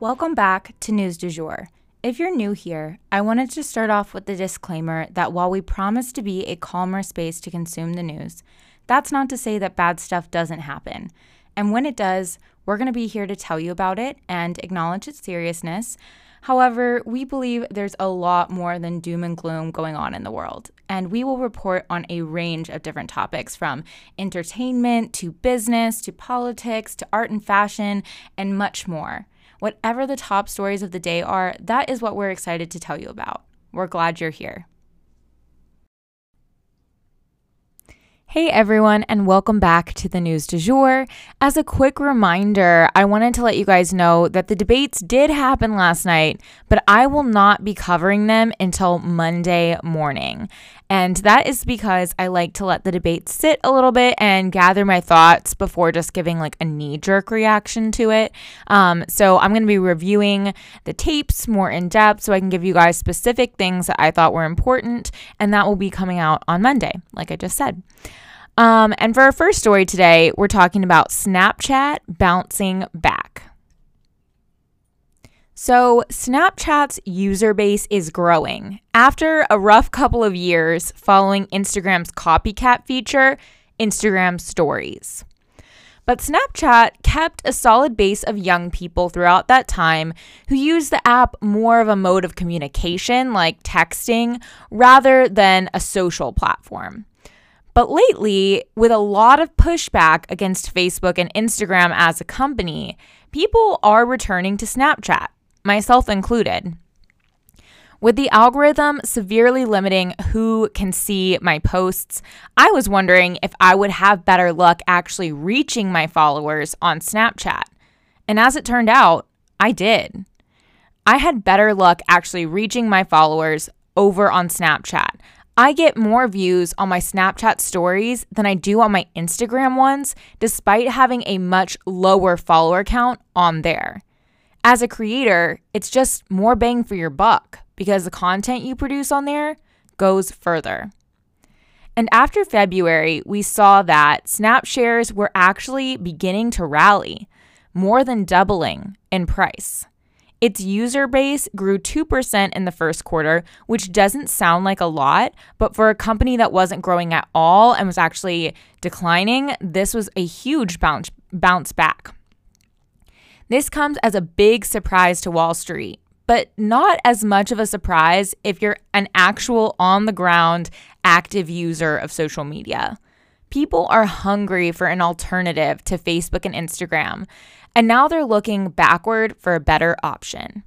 Welcome back to News du Jour. If you're new here, I wanted to start off with the disclaimer that while we promise to be a calmer space to consume the news, that's not to say that bad stuff doesn't happen. And when it does, we're going to be here to tell you about it and acknowledge its seriousness. However, we believe there's a lot more than doom and gloom going on in the world, and we will report on a range of different topics from entertainment to business to politics to art and fashion and much more. Whatever the top stories of the day are, that is what we're excited to tell you about. We're glad you're here. Hey everyone, and welcome back to the news du jour. As a quick reminder, I wanted to let you guys know that the debates did happen last night, but I will not be covering them until Monday morning. And that is because I like to let the debate sit a little bit and gather my thoughts before just giving like a knee jerk reaction to it. Um, so I'm going to be reviewing the tapes more in depth so I can give you guys specific things that I thought were important, and that will be coming out on Monday, like I just said. Um, and for our first story today, we're talking about Snapchat bouncing back. So, Snapchat's user base is growing. After a rough couple of years following Instagram's copycat feature, Instagram Stories. But Snapchat kept a solid base of young people throughout that time who used the app more of a mode of communication, like texting, rather than a social platform. But lately, with a lot of pushback against Facebook and Instagram as a company, people are returning to Snapchat, myself included. With the algorithm severely limiting who can see my posts, I was wondering if I would have better luck actually reaching my followers on Snapchat. And as it turned out, I did. I had better luck actually reaching my followers over on Snapchat. I get more views on my Snapchat stories than I do on my Instagram ones, despite having a much lower follower count on there. As a creator, it's just more bang for your buck because the content you produce on there goes further. And after February, we saw that Snap shares were actually beginning to rally, more than doubling in price. Its user base grew 2% in the first quarter, which doesn't sound like a lot, but for a company that wasn't growing at all and was actually declining, this was a huge bounce, bounce back. This comes as a big surprise to Wall Street, but not as much of a surprise if you're an actual on the ground active user of social media. People are hungry for an alternative to Facebook and Instagram and now they're looking backward for a better option.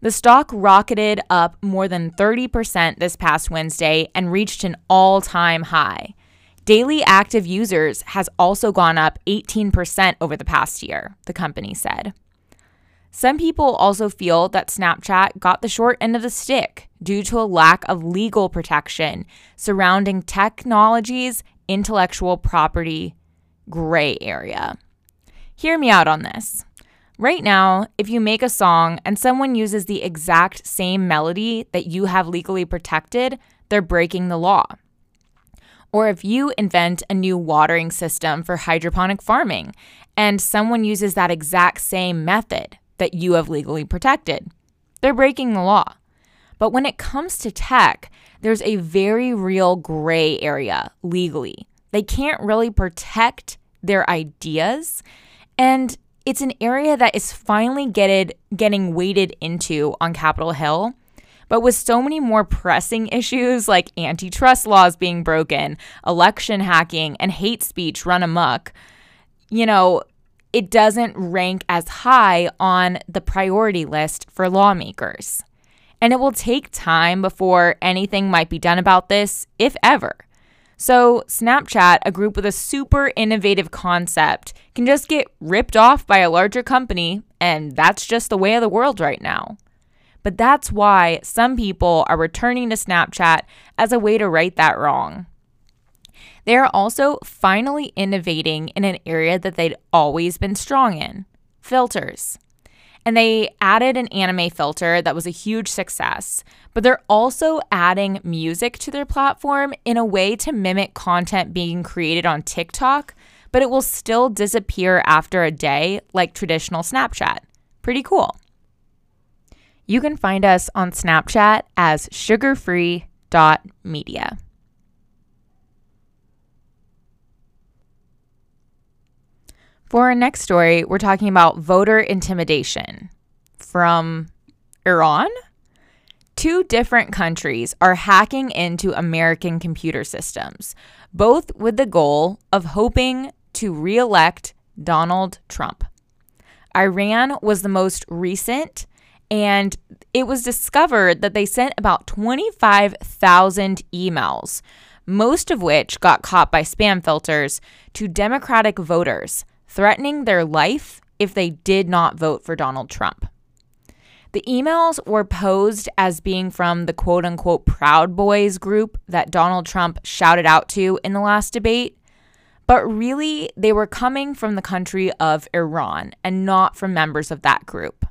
The stock rocketed up more than 30% this past Wednesday and reached an all time high. Daily active users has also gone up 18% over the past year, the company said. Some people also feel that Snapchat got the short end of the stick due to a lack of legal protection surrounding technology's intellectual property gray area. Hear me out on this. Right now, if you make a song and someone uses the exact same melody that you have legally protected, they're breaking the law. Or if you invent a new watering system for hydroponic farming and someone uses that exact same method that you have legally protected, they're breaking the law. But when it comes to tech, there's a very real gray area legally. They can't really protect their ideas and it's an area that is finally getted, getting waded into on Capitol Hill. But with so many more pressing issues like antitrust laws being broken, election hacking, and hate speech run amok, you know, it doesn't rank as high on the priority list for lawmakers. And it will take time before anything might be done about this, if ever. So, Snapchat, a group with a super innovative concept, can just get ripped off by a larger company, and that's just the way of the world right now. But that's why some people are returning to Snapchat as a way to right that wrong. They are also finally innovating in an area that they'd always been strong in filters. And they added an anime filter that was a huge success. But they're also adding music to their platform in a way to mimic content being created on TikTok, but it will still disappear after a day like traditional Snapchat. Pretty cool. You can find us on Snapchat as sugarfree.media. For our next story, we're talking about voter intimidation from Iran. Two different countries are hacking into American computer systems, both with the goal of hoping to re elect Donald Trump. Iran was the most recent, and it was discovered that they sent about 25,000 emails, most of which got caught by spam filters, to Democratic voters threatening their life if they did not vote for Donald Trump. The emails were posed as being from the quote unquote Proud Boys group that Donald Trump shouted out to in the last debate, but really they were coming from the country of Iran and not from members of that group.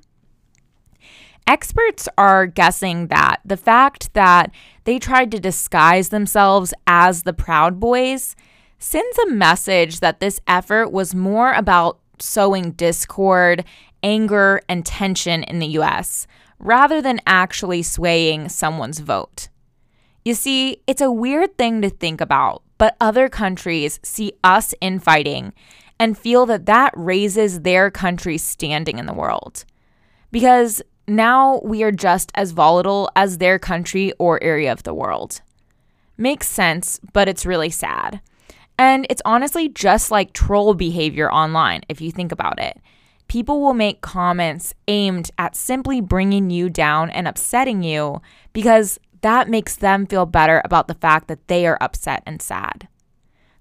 Experts are guessing that the fact that they tried to disguise themselves as the Proud Boys sends a message that this effort was more about sowing discord, anger, and tension in the US rather than actually swaying someone's vote. You see, it's a weird thing to think about, but other countries see us infighting and feel that that raises their country's standing in the world. Because now we are just as volatile as their country or area of the world. Makes sense, but it's really sad. And it's honestly just like troll behavior online, if you think about it. People will make comments aimed at simply bringing you down and upsetting you because that makes them feel better about the fact that they are upset and sad.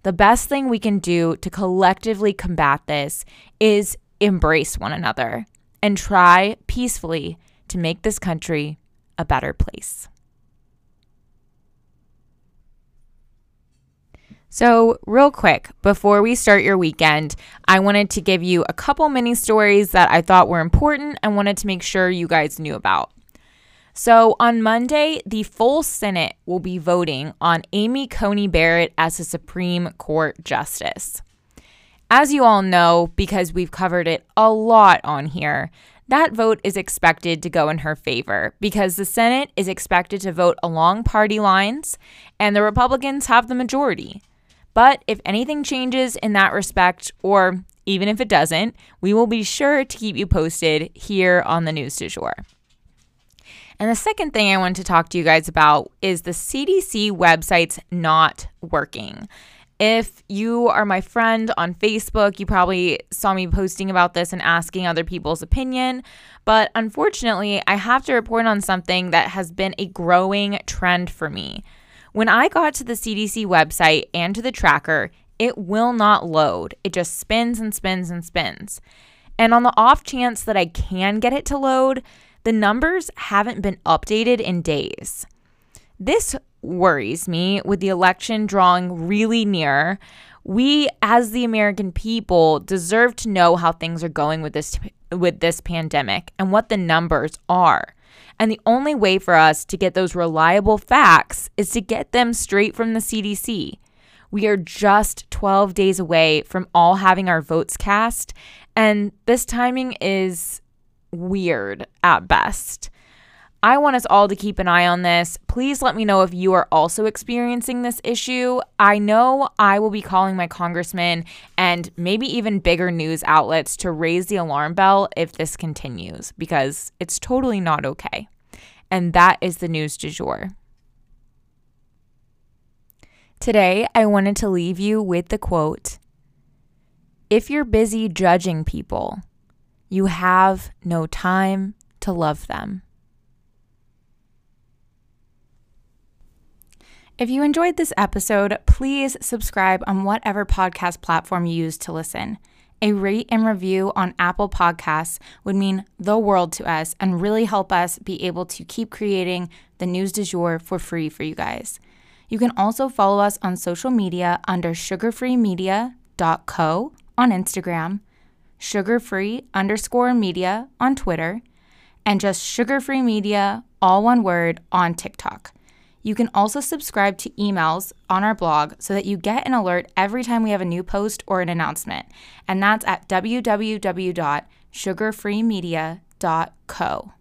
The best thing we can do to collectively combat this is embrace one another and try peacefully to make this country a better place. So, real quick, before we start your weekend, I wanted to give you a couple mini stories that I thought were important and wanted to make sure you guys knew about. So, on Monday, the full Senate will be voting on Amy Coney Barrett as a Supreme Court Justice. As you all know, because we've covered it a lot on here, that vote is expected to go in her favor because the Senate is expected to vote along party lines and the Republicans have the majority. But if anything changes in that respect, or even if it doesn't, we will be sure to keep you posted here on the News du Jour. And the second thing I want to talk to you guys about is the CDC website's not working. If you are my friend on Facebook, you probably saw me posting about this and asking other people's opinion. But unfortunately, I have to report on something that has been a growing trend for me. When I got to the CDC website and to the tracker, it will not load. It just spins and spins and spins. And on the off chance that I can get it to load, the numbers haven't been updated in days. This worries me with the election drawing really near. We as the American people deserve to know how things are going with this with this pandemic and what the numbers are. And the only way for us to get those reliable facts is to get them straight from the CDC. We are just 12 days away from all having our votes cast, and this timing is weird at best. I want us all to keep an eye on this. Please let me know if you are also experiencing this issue. I know I will be calling my congressman and maybe even bigger news outlets to raise the alarm bell if this continues because it's totally not okay. And that is the news du jour. Today, I wanted to leave you with the quote if you're busy judging people, you have no time to love them. If you enjoyed this episode, please subscribe on whatever podcast platform you use to listen. A rate and review on Apple Podcasts would mean the world to us and really help us be able to keep creating the news du jour for free for you guys. You can also follow us on social media under sugarfreemedia.co on Instagram, sugarfree underscore media on Twitter, and just sugarfree media, all one word, on TikTok. You can also subscribe to emails on our blog so that you get an alert every time we have a new post or an announcement. And that's at www.sugarfreemedia.co.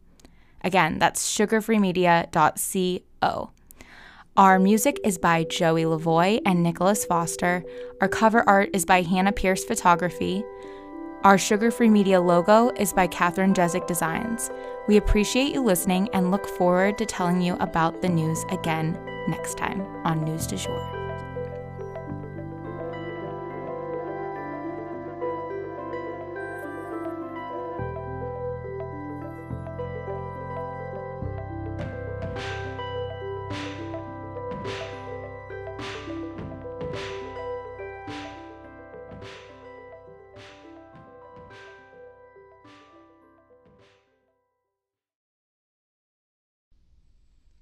Again, that's sugarfreemedia.co. Our music is by Joey Lavoie and Nicholas Foster. Our cover art is by Hannah Pierce Photography. Our Sugar Free Media logo is by Catherine Jezik Designs. We appreciate you listening and look forward to telling you about the news again next time on News du Jour.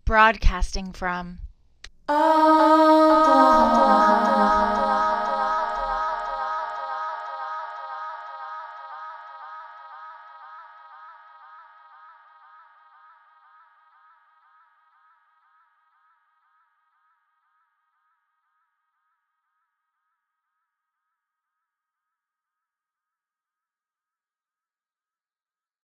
Broadcasting from Oklahoma.